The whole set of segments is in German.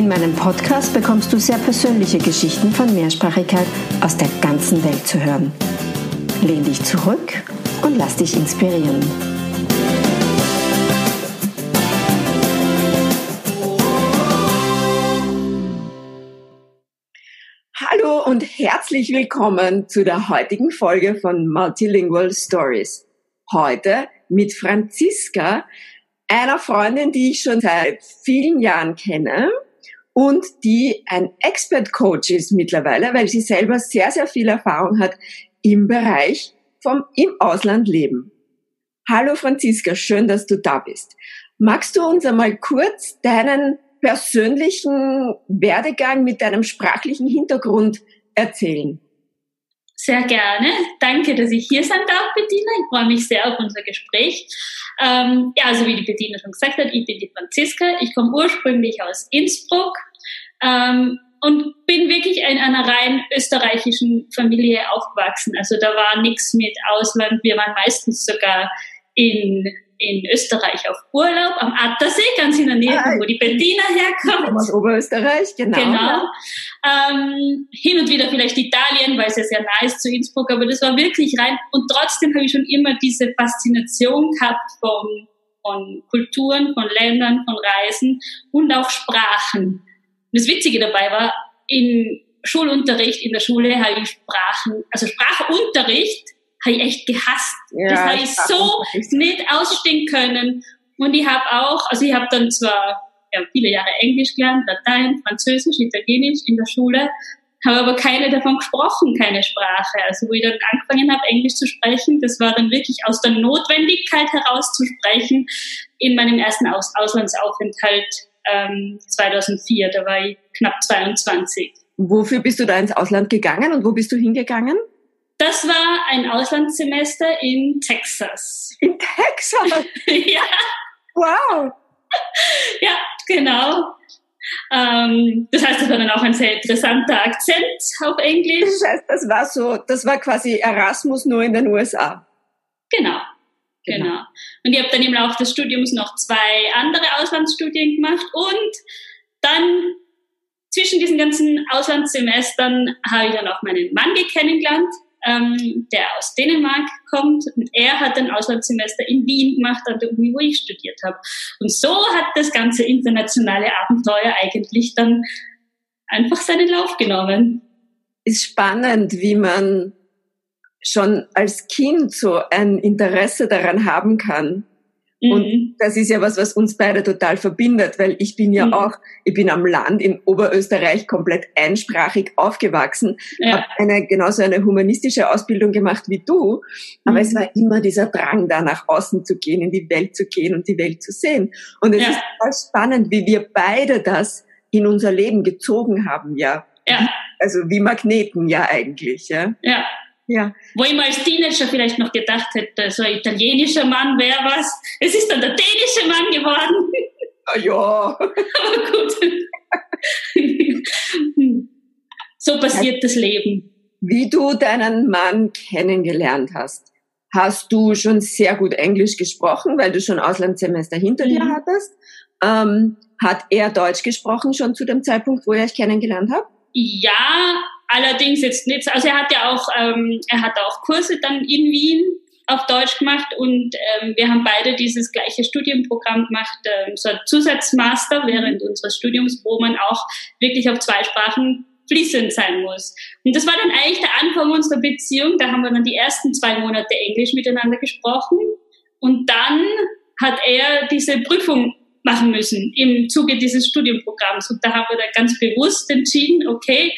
In meinem Podcast bekommst du sehr persönliche Geschichten von Mehrsprachigkeit aus der ganzen Welt zu hören. Lehn dich zurück und lass dich inspirieren. Hallo und herzlich willkommen zu der heutigen Folge von Multilingual Stories. Heute mit Franziska, einer Freundin, die ich schon seit vielen Jahren kenne und die ein Expert-Coach ist mittlerweile, weil sie selber sehr, sehr viel Erfahrung hat im Bereich vom im Ausland leben. Hallo Franziska, schön, dass du da bist. Magst du uns einmal kurz deinen persönlichen Werdegang mit deinem sprachlichen Hintergrund erzählen? Sehr gerne. Danke, dass ich hier sein darf, Bettina. Ich freue mich sehr auf unser Gespräch. Ähm, ja, also wie die Bettina schon gesagt hat, ich bin die Franziska. Ich komme ursprünglich aus Innsbruck ähm, und bin wirklich in einer rein österreichischen Familie aufgewachsen. Also da war nichts mit Ausland. Wir waren meistens sogar in in Österreich auf Urlaub am Attersee, ganz in der Nähe, ah, wo die Bettina herkommt. Aus Oberösterreich, genau. Genau. Ähm, hin und wieder vielleicht Italien, weil es ja sehr nah ist zu Innsbruck, aber das war wirklich rein. Und trotzdem habe ich schon immer diese Faszination gehabt von, von Kulturen, von Ländern, von Reisen und auch Sprachen. Und das Witzige dabei war, im Schulunterricht in der Schule habe ich Sprachen, also Sprachunterricht habe ich echt gehasst. Ja, das habe ich so nicht ausstehen können. Und ich habe auch, also ich habe dann zwar ja, viele Jahre Englisch gelernt, Latein, Französisch, Italienisch in der Schule, habe aber keine davon gesprochen, keine Sprache. Also wo ich dann angefangen habe, Englisch zu sprechen, das war dann wirklich aus der Notwendigkeit heraus zu sprechen in meinem ersten aus Auslandsaufenthalt ähm, 2004. Da war ich knapp 22. Wofür bist du da ins Ausland gegangen und wo bist du hingegangen? Das war ein Auslandssemester in Texas. In Texas? ja. Wow. ja, genau. Ähm, das heißt, das war dann auch ein sehr interessanter Akzent auf Englisch. Das heißt, das war so, das war quasi Erasmus nur in den USA. Genau. Genau. genau. Und ich habe dann im Laufe des Studiums noch zwei andere Auslandsstudien gemacht und dann zwischen diesen ganzen Auslandssemestern habe ich dann auch meinen Mann kennengelernt ähm, der aus Dänemark kommt. Und er hat ein Auslandssemester in Wien gemacht, an der Uni, wo ich studiert habe. Und so hat das ganze internationale Abenteuer eigentlich dann einfach seinen Lauf genommen. Ist spannend, wie man schon als Kind so ein Interesse daran haben kann, und mhm. das ist ja was, was uns beide total verbindet, weil ich bin ja mhm. auch, ich bin am Land in Oberösterreich komplett einsprachig aufgewachsen, ja. habe eine genauso eine humanistische Ausbildung gemacht wie du, aber mhm. es war immer dieser Drang, da nach außen zu gehen, in die Welt zu gehen und die Welt zu sehen. Und es ja. ist total spannend, wie wir beide das in unser Leben gezogen haben, ja. Ja. Also wie Magneten ja eigentlich, ja. Ja. Ja. Wo ich mal als Teenager vielleicht noch gedacht hätte, so ein italienischer Mann wäre was. Es ist dann der dänische Mann geworden. Ah, ja. Aber gut. so passiert das Leben. Wie du deinen Mann kennengelernt hast, hast du schon sehr gut Englisch gesprochen, weil du schon Auslandssemester hinter mhm. dir hattest. Ähm, hat er Deutsch gesprochen schon zu dem Zeitpunkt, wo ihr euch kennengelernt habt? Ja, allerdings jetzt nicht. Also er hat ja auch, ähm, er hat auch Kurse dann in Wien auf Deutsch gemacht und ähm, wir haben beide dieses gleiche Studienprogramm gemacht, ähm, so ein Zusatzmaster während unseres Studiums, wo man auch wirklich auf zwei Sprachen fließend sein muss. Und das war dann eigentlich der Anfang unserer Beziehung. Da haben wir dann die ersten zwei Monate Englisch miteinander gesprochen und dann hat er diese Prüfung machen müssen im Zuge dieses Studienprogramms. Und da haben wir dann ganz bewusst entschieden, okay,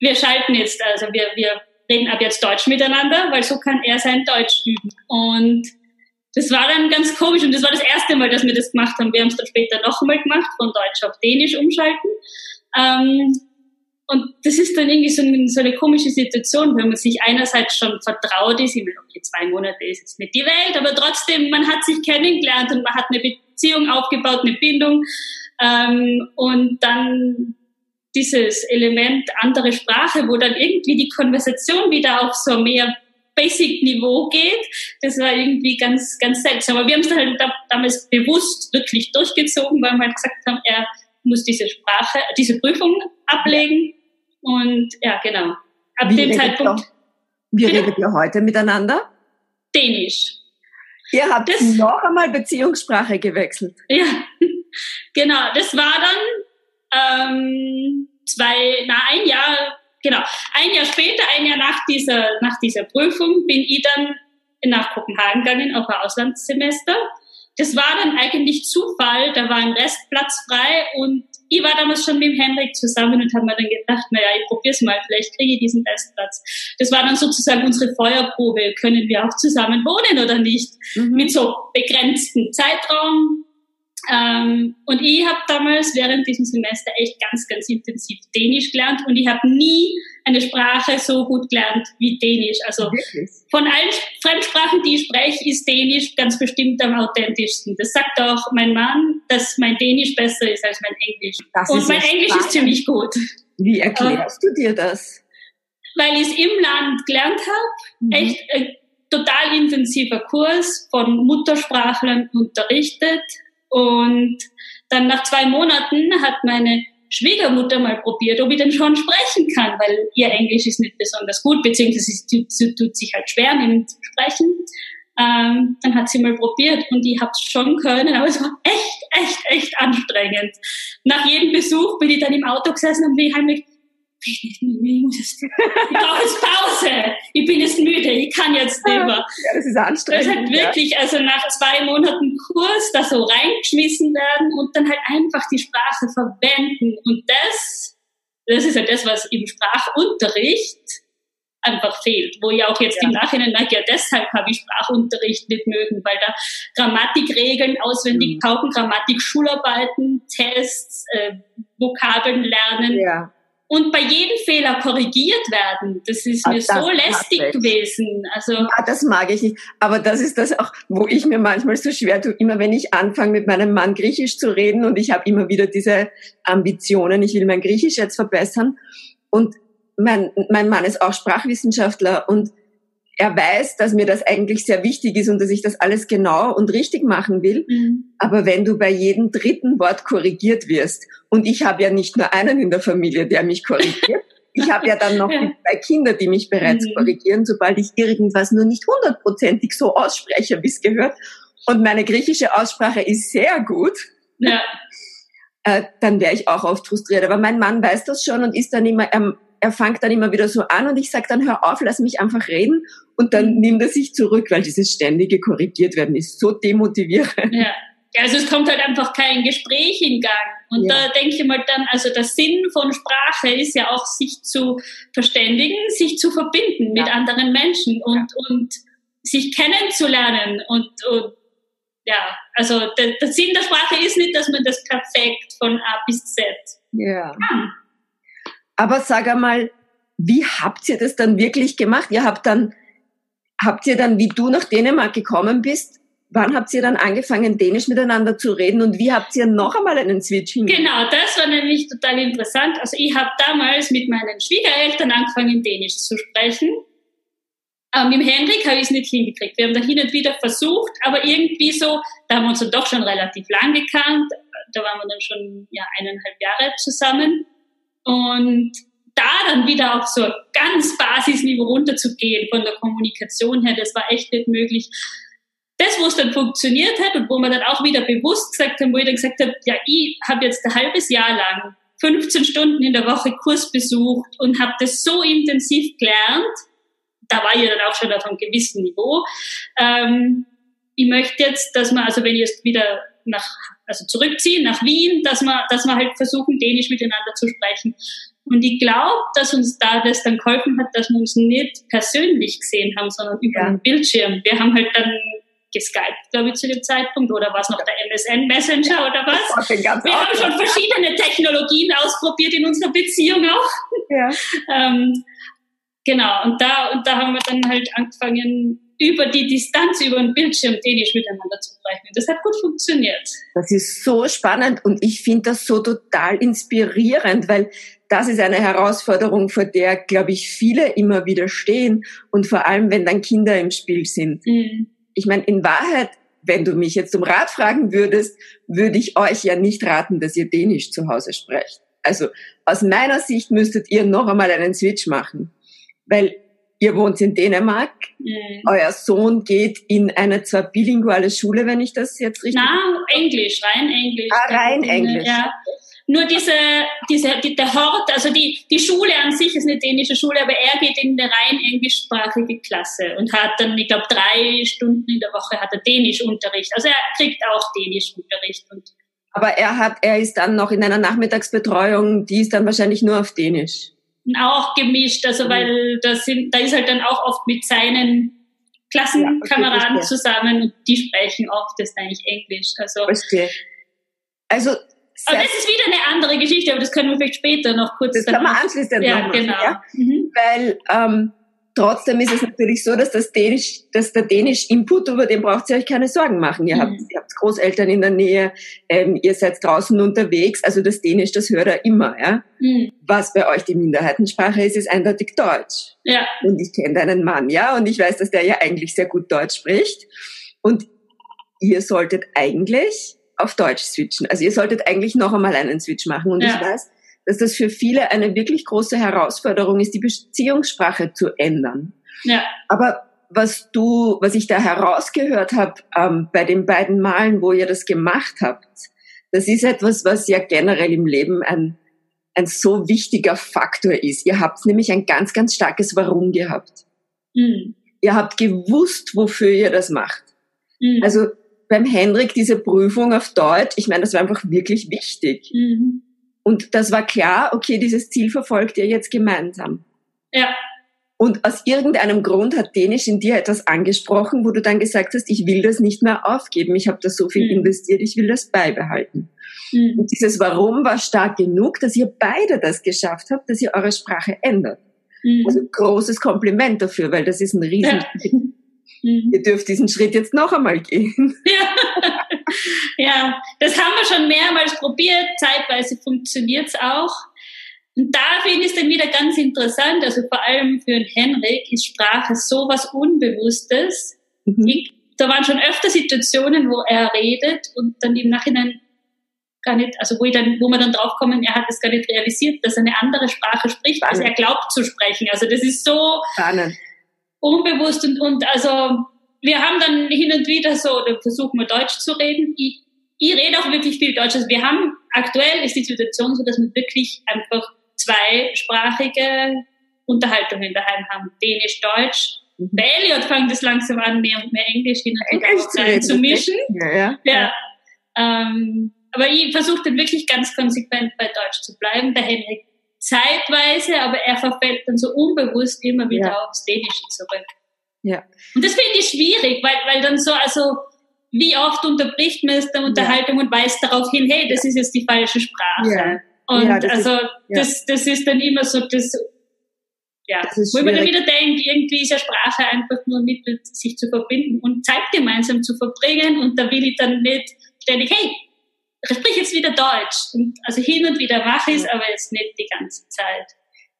wir schalten jetzt, also wir, wir reden ab jetzt Deutsch miteinander, weil so kann er sein Deutsch üben. Und das war dann ganz komisch und das war das erste Mal, dass wir das gemacht haben. Wir haben es dann später noch einmal gemacht, von Deutsch auf Dänisch umschalten. Ähm, und das ist dann irgendwie so, eine, so eine komische Situation, wenn man sich einerseits schon vertraut ist, ich meine, okay, zwei Monate ist jetzt nicht die Welt, aber trotzdem, man hat sich kennengelernt und man hat eine Beziehung aufgebaut, eine Bindung. Ähm, und dann dieses Element andere Sprache, wo dann irgendwie die Konversation wieder auf so mehr Basic-Niveau geht. Das war irgendwie ganz, ganz seltsam. Aber wir haben es dann halt damals bewusst wirklich durchgezogen, weil wir halt gesagt haben, er muss diese Sprache, diese Prüfung ablegen und ja, genau. Ab wie dem Zeitpunkt. wie redet ihr heute miteinander? Dänisch. Ihr habt das, noch einmal Beziehungssprache gewechselt. Ja, genau. Das war dann ähm, zwei, na ein Jahr, genau, ein Jahr später, ein Jahr nach dieser, nach dieser Prüfung, bin ich dann nach Kopenhagen gegangen auf ein Auslandssemester. Das war dann eigentlich Zufall, da war ein Restplatz frei und ich war damals schon mit dem Henrik zusammen und habe mir dann gedacht, naja, ich probier's mal, vielleicht kriege ich diesen Restplatz. Das war dann sozusagen unsere Feuerprobe, können wir auch zusammen wohnen oder nicht, mhm. mit so begrenzten Zeitraum. Ähm, und ich habe damals während diesem Semester echt ganz, ganz intensiv Dänisch gelernt und ich habe nie eine Sprache so gut gelernt wie Dänisch. Also Wirklich? von allen Fremdsprachen, die ich spreche, ist Dänisch ganz bestimmt am authentischsten. Das sagt auch mein Mann, dass mein Dänisch besser ist als mein Englisch. Das und mein Englisch spannend. ist ziemlich gut. Wie erklärst äh, du dir das? Weil ich es im Land gelernt habe. Mhm. Echt ein total intensiver Kurs von Muttersprachlern unterrichtet und dann nach zwei Monaten hat meine Schwiegermutter mal probiert, ob ich denn schon sprechen kann, weil ihr Englisch ist nicht besonders gut, beziehungsweise sie tut sich halt schwer mit dem Sprechen. Ähm, dann hat sie mal probiert und ich habe es schon können, aber es war echt, echt, echt anstrengend. Nach jedem Besuch bin ich dann im Auto gesessen und bin heimlich, ich muss jetzt, ich brauche jetzt Pause. Ich bin jetzt müde. Ich kann jetzt nicht mehr. Ja, das ist anstrengend. Das hat wirklich, ja. also nach zwei Monaten Kurs da so reingeschmissen werden und dann halt einfach die Sprache verwenden. Und das, das ist ja das, was im Sprachunterricht einfach fehlt, wo ja auch jetzt ja. im Nachhinein merke, ja deshalb habe ich Sprachunterricht nicht mögen, weil da Grammatikregeln auswendig mhm. pauken, Grammatik, Schularbeiten, Tests, äh, Vokabeln lernen. Ja und bei jedem Fehler korrigiert werden. Das ist mir ah, das so lästig gewesen. Also ja, das mag ich nicht. Aber das ist das auch, wo ich mir manchmal so schwer tue. Immer wenn ich anfange, mit meinem Mann Griechisch zu reden und ich habe immer wieder diese Ambitionen, ich will mein Griechisch jetzt verbessern. Und mein, mein Mann ist auch Sprachwissenschaftler und er weiß, dass mir das eigentlich sehr wichtig ist und dass ich das alles genau und richtig machen will. Mhm. Aber wenn du bei jedem dritten Wort korrigiert wirst, und ich habe ja nicht nur einen in der Familie, der mich korrigiert, ich habe ja dann noch ja. zwei Kinder, die mich bereits mhm. korrigieren, sobald ich irgendwas nur nicht hundertprozentig so ausspreche, wie es gehört. Und meine griechische Aussprache ist sehr gut. Ja. Äh, dann wäre ich auch oft frustriert. Aber mein Mann weiß das schon und ist dann immer, er, er fängt dann immer wieder so an und ich sage dann, hör auf, lass mich einfach reden und dann mhm. nimmt er sich zurück, weil dieses ständige korrigiert werden ist so demotivierend. Ja. Also es kommt halt einfach kein Gespräch in Gang. Und ja. da denke ich mal dann, also der Sinn von Sprache ist ja auch, sich zu verständigen, sich zu verbinden ja. mit anderen Menschen und, ja. und sich kennenzulernen. Und, und ja, also der, der, Sinn der Sprache ist nicht, dass man das perfekt von A bis Z ja. kann. Aber sag einmal, wie habt ihr das dann wirklich gemacht? Ihr habt dann habt ihr dann, wie du nach Dänemark gekommen bist, wann habt ihr dann angefangen, Dänisch miteinander zu reden und wie habt ihr noch einmal einen Switch hingekriegt? Genau, das war nämlich total interessant. Also ich habe damals mit meinen Schwiegereltern angefangen, Dänisch zu sprechen. Ähm, mit Henrik habe ich es nicht hingekriegt. Wir haben da hin und wieder versucht, aber irgendwie so, da haben wir uns dann doch schon relativ lang gekannt. Da waren wir dann schon ja, eineinhalb Jahre zusammen. Und da dann wieder auf so ganz Basisniveau runterzugehen von der Kommunikation her, das war echt nicht möglich. Das, wo es dann funktioniert hat und wo man dann auch wieder bewusst gesagt haben, wo ich dann gesagt habe, ja, ich habe jetzt ein halbes Jahr lang 15 Stunden in der Woche Kurs besucht und habe das so intensiv gelernt, da war ich dann auch schon auf einem gewissen Niveau. Ähm, ich möchte jetzt, dass man, also wenn ich jetzt wieder nach, also zurückziehen nach Wien, dass man, dass man halt versuchen, Dänisch miteinander zu sprechen. Und ich glaube, dass uns da das dann geholfen hat, dass wir uns nicht persönlich gesehen haben, sondern über ja. einen Bildschirm. Wir haben halt dann geskypt, glaube ich, zu dem Zeitpunkt. Oder war es noch der MSN Messenger oder was? Wir haben schon verschiedene Technologien ausprobiert in unserer Beziehung auch. Ja. ähm, genau, und da, und da haben wir dann halt angefangen, über die Distanz, über den Bildschirm Dänisch miteinander zu sprechen. Das hat gut funktioniert. Das ist so spannend und ich finde das so total inspirierend, weil das ist eine Herausforderung, vor der, glaube ich, viele immer wieder stehen und vor allem, wenn dann Kinder im Spiel sind. Mhm. Ich meine, in Wahrheit, wenn du mich jetzt um Rat fragen würdest, würde ich euch ja nicht raten, dass ihr Dänisch zu Hause sprecht. Also aus meiner Sicht müsstet ihr noch einmal einen Switch machen, weil ihr wohnt in Dänemark, mhm. euer Sohn geht in eine zwar bilinguale Schule, wenn ich das jetzt richtig... Na, Englisch, rein Englisch. Ah, rein Englisch. Ja. Nur diese, diese, die, der Hort, also die, die Schule an sich ist eine dänische Schule, aber er geht in eine rein englischsprachige Klasse und hat dann, ich glaube, drei Stunden in der Woche hat er Dänischunterricht. Also er kriegt auch Dänischunterricht und aber er hat, er ist dann noch in einer Nachmittagsbetreuung, die ist dann wahrscheinlich nur auf Dänisch auch gemischt, also mhm. weil da sind, da ist halt dann auch oft mit seinen Klassenkameraden ja, okay, zusammen und die sprechen oft das ist eigentlich Englisch. Also, verstehe. Also aber das ist wieder eine andere Geschichte, aber das können wir vielleicht später noch kurz. Das kann man anschließend ja, noch machen, genau. Ja? Mhm. Weil ähm, Trotzdem ist es natürlich so, dass das Dänisch, dass der Dänisch Input, über den braucht ihr euch keine Sorgen machen. Ihr, mhm. habt, ihr habt Großeltern in der Nähe, ähm, ihr seid draußen unterwegs, also das Dänisch, das hört er immer, ja. Mhm. Was bei euch die Minderheitensprache ist, ist eindeutig Deutsch. Ja. Und ich kenne deinen Mann, ja, und ich weiß, dass der ja eigentlich sehr gut Deutsch spricht. Und ihr solltet eigentlich auf Deutsch switchen. Also ihr solltet eigentlich noch einmal einen Switch machen. Und ja. ich weiß, dass das für viele eine wirklich große Herausforderung ist, die Beziehungssprache zu ändern. Ja. Aber was du, was ich da herausgehört habe ähm, bei den beiden Malen, wo ihr das gemacht habt, das ist etwas, was ja generell im Leben ein, ein so wichtiger Faktor ist. Ihr habt nämlich ein ganz, ganz starkes Warum gehabt. Mhm. Ihr habt gewusst, wofür ihr das macht. Mhm. Also beim Henrik diese Prüfung auf Deutsch, ich meine, das war einfach wirklich wichtig. Mhm. Und das war klar, okay, dieses Ziel verfolgt ihr jetzt gemeinsam. Ja. Und aus irgendeinem Grund hat Dänisch in dir etwas angesprochen, wo du dann gesagt hast, ich will das nicht mehr aufgeben, ich habe da so viel mhm. investiert, ich will das beibehalten. Mhm. Und dieses Warum war stark genug, dass ihr beide das geschafft habt, dass ihr eure Sprache ändert. Mhm. Also großes Kompliment dafür, weil das ist ein riesen ja. Mhm. Ihr dürft diesen Schritt jetzt noch einmal gehen. Ja. ja, das haben wir schon mehrmals probiert. Zeitweise funktioniert es auch. Und da finde ich es dann wieder ganz interessant. Also vor allem für Henrik ist Sprache so was Unbewusstes. Mhm. Da waren schon öfter Situationen, wo er redet und dann im Nachhinein gar nicht, also wo, ich dann, wo wir dann draufkommen, er hat es gar nicht realisiert, dass er eine andere Sprache spricht, als er glaubt zu sprechen. Also das ist so, Spannend unbewusst und, und also wir haben dann hin und wieder so, oder versuchen wir Deutsch zu reden. Ich, ich rede auch wirklich viel Deutsch. Also wir haben, aktuell ist die Situation so, dass wir wirklich einfach zweisprachige Unterhaltungen daheim haben. Dänisch, Deutsch. Mhm. Bei Elliot fängt es langsam an, mehr und mehr Englisch hin und wieder zu mischen. Ja, ja. ja. Ähm, aber ich versuche dann wirklich ganz konsequent bei Deutsch zu bleiben. Der Henrik zeitweise, aber er verfällt dann so unbewusst immer wieder ja. aufs Dänische zurück. Ja. Und das finde ich schwierig, weil, weil dann so, also, wie oft unterbricht man es der Unterhaltung ja. und weist darauf hin, hey, das ist jetzt die falsche Sprache. Ja. Und ja, das also, ist, das, das ist dann immer so, das, ja, das wo man dann wieder denkt, irgendwie ist ja Sprache einfach nur Mittel, sich zu verbinden und Zeit gemeinsam zu verbringen und da will ich dann nicht ständig, hey, ich spreche jetzt wieder Deutsch. Und also hin und wieder mache ich es, aber jetzt nicht die ganze Zeit.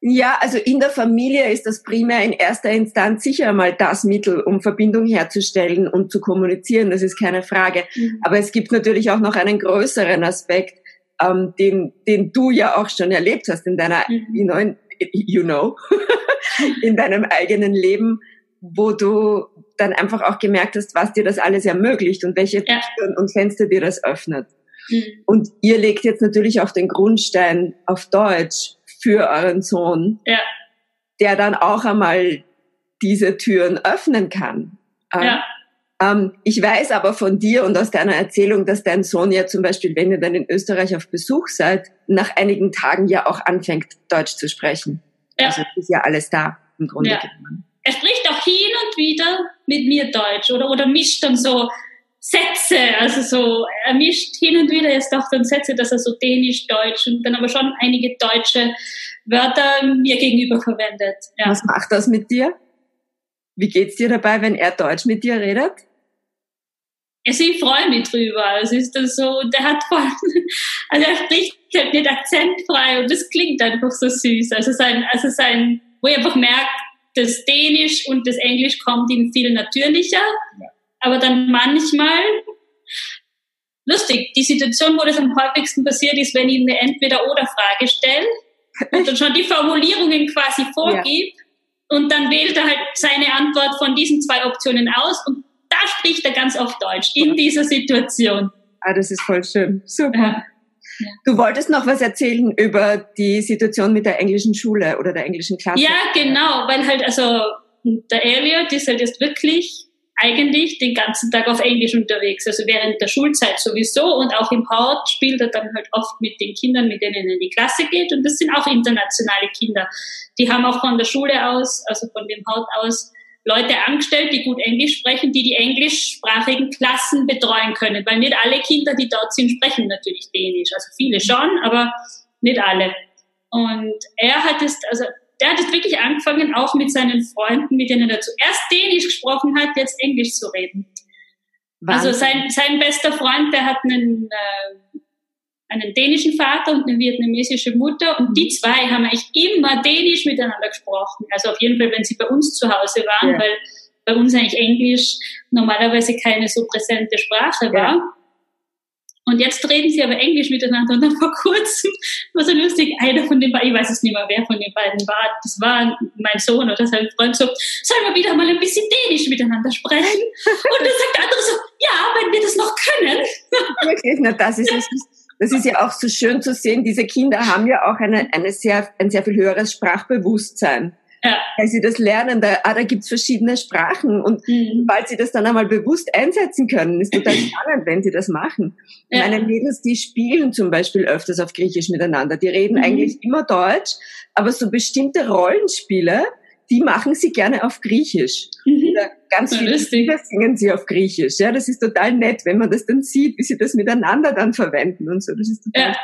Ja, also in der Familie ist das primär in erster Instanz sicher mal das Mittel, um Verbindung herzustellen und zu kommunizieren. Das ist keine Frage. Mhm. Aber es gibt natürlich auch noch einen größeren Aspekt, ähm, den, den du ja auch schon erlebt hast in deiner, mhm. you know, you know in deinem eigenen Leben, wo du dann einfach auch gemerkt hast, was dir das alles ermöglicht und welche ja. Türen und Fenster dir das öffnet. Mhm. Und ihr legt jetzt natürlich auch den Grundstein auf Deutsch für euren Sohn, ja. der dann auch einmal diese Türen öffnen kann. Ähm, ja. Ähm, ich weiß aber von dir und aus deiner Erzählung, dass dein Sohn ja zum Beispiel, wenn ihr dann in Österreich auf Besuch seid, nach einigen Tagen ja auch anfängt, Deutsch zu sprechen. Ja. Also ist ja alles da im Grunde ja. genommen. er spricht auch hin und wieder mit mir Deutsch oder, oder mischt dann so Sätze, also so, er mischt hin und wieder jetzt auch dann Sätze, dass er so Dänisch, Deutsch und dann aber schon einige deutsche Wörter mir gegenüber verwendet. Ja. Was macht das mit dir? Wie geht's dir dabei, wenn er Deutsch mit dir redet? Also ich freue mich drüber. Es ist das so, der hat voll, also er spricht halt nicht akzentfrei und das klingt einfach so süß. Also sein, also sein, wo ich einfach merke, das Dänisch und das Englisch kommt ihm viel natürlicher. Ja. Aber dann manchmal, lustig, die Situation, wo das am häufigsten passiert ist, wenn ich eine Entweder-Oder-Frage stelle und dann schon die Formulierungen quasi vorgibt ja. und dann wählt er halt seine Antwort von diesen zwei Optionen aus und da spricht er ganz oft Deutsch in dieser Situation. Ah, das ist voll schön. Super. Ja. Du wolltest noch was erzählen über die Situation mit der englischen Schule oder der englischen Klasse. Ja, genau, weil halt also der Elliot ist halt jetzt wirklich eigentlich den ganzen Tag auf Englisch unterwegs, also während der Schulzeit sowieso und auch im Hort spielt er dann halt oft mit den Kindern, mit denen er in die Klasse geht und das sind auch internationale Kinder. Die haben auch von der Schule aus, also von dem Hort aus, Leute angestellt, die gut Englisch sprechen, die die englischsprachigen Klassen betreuen können, weil nicht alle Kinder, die dort sind, sprechen natürlich Dänisch. Also viele schon, aber nicht alle. Und er hat es, also der hat es wirklich angefangen, auch mit seinen Freunden, mit denen er zuerst Dänisch gesprochen hat, jetzt Englisch zu reden. Also Wahnsinn. Also sein, sein bester Freund, der hat einen äh, einen dänischen Vater und eine vietnamesische Mutter und die mhm. zwei haben eigentlich immer Dänisch miteinander gesprochen. Also auf jeden Fall, wenn sie bei uns zu Hause waren, ja. weil bei uns eigentlich Englisch normalerweise keine so präsente Sprache war. Ja. Und jetzt reden sie aber Englisch miteinander. Und dann vor kurzem war so lustig, einer von den beiden, ich weiß es nicht mehr, wer von den beiden war, das war mein Sohn oder sein Freund so, sollen wir wieder mal ein bisschen Dänisch miteinander sprechen? Und dann sagt der andere so, ja, wenn wir das noch können. Wirklich, na, das ist das ist ja auch so schön zu sehen, diese Kinder haben ja auch eine, eine sehr, ein sehr viel höheres Sprachbewusstsein. Ja. Weil sie das lernen, da, ah, da gibt's verschiedene Sprachen und mhm. weil sie das dann einmal bewusst einsetzen können, ist total spannend, wenn sie das machen. Ja. Meine Mädels, die spielen zum Beispiel öfters auf Griechisch miteinander, die reden mhm. eigentlich immer Deutsch, aber so bestimmte Rollenspiele, die machen sie gerne auf Griechisch. Mhm. Ganz viele Kinder singen sie auf Griechisch. Ja, das ist total nett, wenn man das dann sieht, wie sie das miteinander dann verwenden und so. Das ist total. Ja.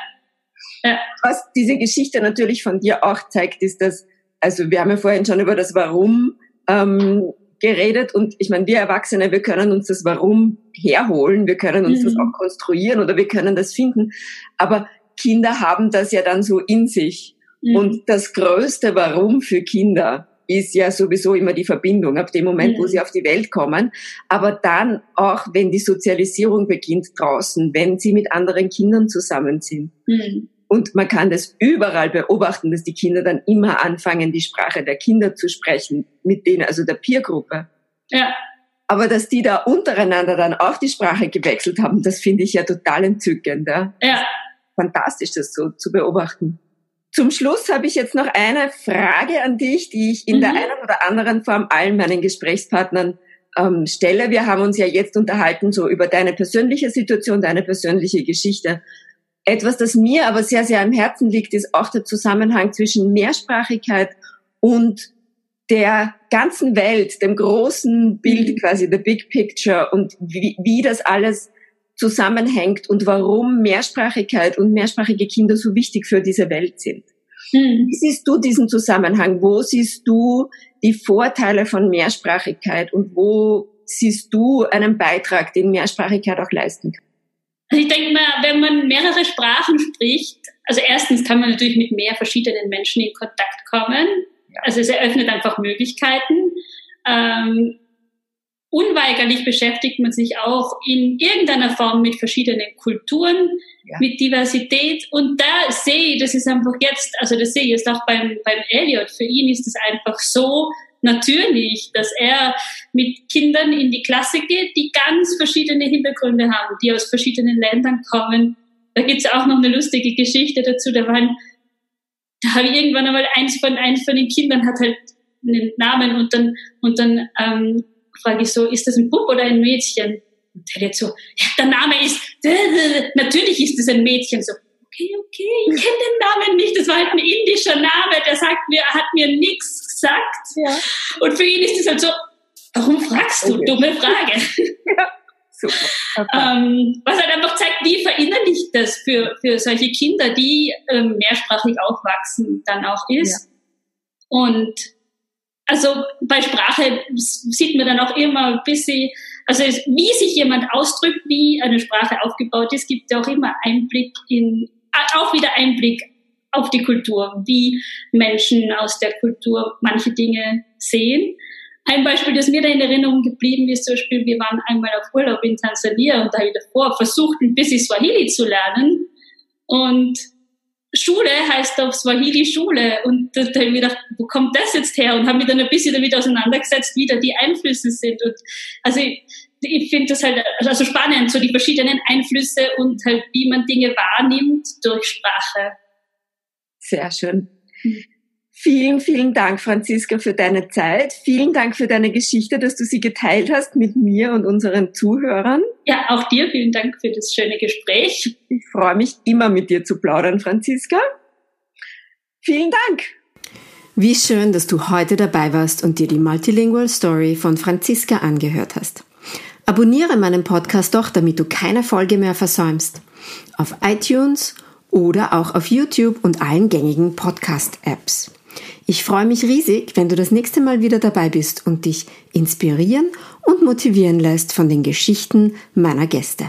Ja. Was diese Geschichte natürlich von dir auch zeigt, ist, dass, also wir haben ja vorhin schon über das Warum ähm, geredet und ich meine, wir Erwachsene, wir können uns das Warum herholen, wir können uns mhm. das auch konstruieren oder wir können das finden, aber Kinder haben das ja dann so in sich. Mhm. Und das größte Warum für Kinder ist ja sowieso immer die Verbindung ab dem Moment, mhm. wo sie auf die Welt kommen. Aber dann auch, wenn die Sozialisierung beginnt draußen, wenn sie mit anderen Kindern zusammen sind. Mhm. Und man kann das überall beobachten, dass die Kinder dann immer anfangen, die Sprache der Kinder zu sprechen, mit denen, also der Peergruppe. Ja. Aber dass die da untereinander dann auch die Sprache gewechselt haben, das finde ich ja total entzückend. Ja. ja. Fantastisch, das so zu beobachten. Zum Schluss habe ich jetzt noch eine Frage an dich, die ich in mhm. der einen oder anderen Form allen meinen Gesprächspartnern ähm, stelle. Wir haben uns ja jetzt unterhalten so über deine persönliche Situation, deine persönliche Geschichte. Etwas, das mir aber sehr, sehr am Herzen liegt, ist auch der Zusammenhang zwischen Mehrsprachigkeit und der ganzen Welt, dem großen Bild mhm. quasi, the big picture und wie, wie das alles zusammenhängt und warum Mehrsprachigkeit und mehrsprachige Kinder so wichtig für diese Welt sind. Hm. Wie siehst du diesen Zusammenhang? Wo siehst du die Vorteile von Mehrsprachigkeit und wo siehst du einen Beitrag, den Mehrsprachigkeit auch leisten kann? Also ich denke mal, wenn man mehrere Sprachen spricht, also erstens kann man natürlich mit mehr verschiedenen Menschen in Kontakt kommen. Ja. Also es eröffnet einfach Möglichkeiten. Ähm, unweigerlich beschäftigt man sich auch in irgendeiner Form mit verschiedenen Kulturen, ja. mit Diversität. Und da sehe ich, das ist einfach jetzt, also das sehe ich jetzt auch beim, beim Elliot. Für ihn ist es einfach so natürlich, dass er mit Kindern in die Klasse geht, die ganz verschiedene Hintergründe haben, die aus verschiedenen Ländern kommen. Da gibt's auch noch eine lustige Geschichte dazu. Da waren, da habe ich irgendwann einmal eins von, eins von den Kindern hat halt einen Namen und dann, und dann ähm, frage ich so, ist das ein Bub oder ein Mädchen? Und der jetzt so, ja, der Name ist, natürlich ist es ein Mädchen. So, okay, okay, ich kenne den Namen nicht, das war halt ein indischer Name, der sagt mir, hat mir nichts sagt. Ja. Und für ihn ist es halt so, warum fragst du? Okay. Dumme Frage. Ja. Super. Ähm, was halt einfach zeigt, wie verinnerlicht das für, für solche Kinder, die ähm, mehrsprachig aufwachsen, dann auch ist. Ja. Und also bei Sprache sieht man dann auch immer ein bisschen, also wie sich jemand ausdrückt, wie eine Sprache aufgebaut ist, gibt ja auch immer Einblick in, auch wieder Einblick auf die Kultur, wie Menschen aus der Kultur manche Dinge sehen. Ein Beispiel, das mir da in Erinnerung geblieben ist, zum Beispiel, wir waren einmal auf Urlaub in Tansania und da habe ich davor versucht, ein bisschen Swahili zu lernen. Und Schule heißt auf Swahili Schule. Und da, habe ich mir gedacht, wo kommt das jetzt her? Und habe mich dann ein bisschen damit auseinandergesetzt, wie da die Einflüsse sind. Und also ich, ich finde das halt also spannend, so die verschiedenen Einflüsse und halt, wie man Dinge wahrnimmt durch Sprache. Sehr schön. Hm. Vielen, vielen Dank, Franziska, für deine Zeit. Vielen Dank für deine Geschichte, dass du sie geteilt hast mit mir und unseren Zuhörern. Ja, auch dir vielen Dank für das schöne Gespräch. Ich freue mich immer mit dir zu plaudern, Franziska. Vielen Dank. Wie schön, dass du heute dabei warst und dir die Multilingual Story von Franziska angehört hast. Abonniere meinen Podcast doch, damit du keine Folge mehr versäumst. Auf iTunes oder auch auf YouTube und allen gängigen Podcast-Apps. Ich freue mich riesig, wenn du das nächste Mal wieder dabei bist und dich inspirieren und motivieren lässt von den Geschichten meiner Gäste.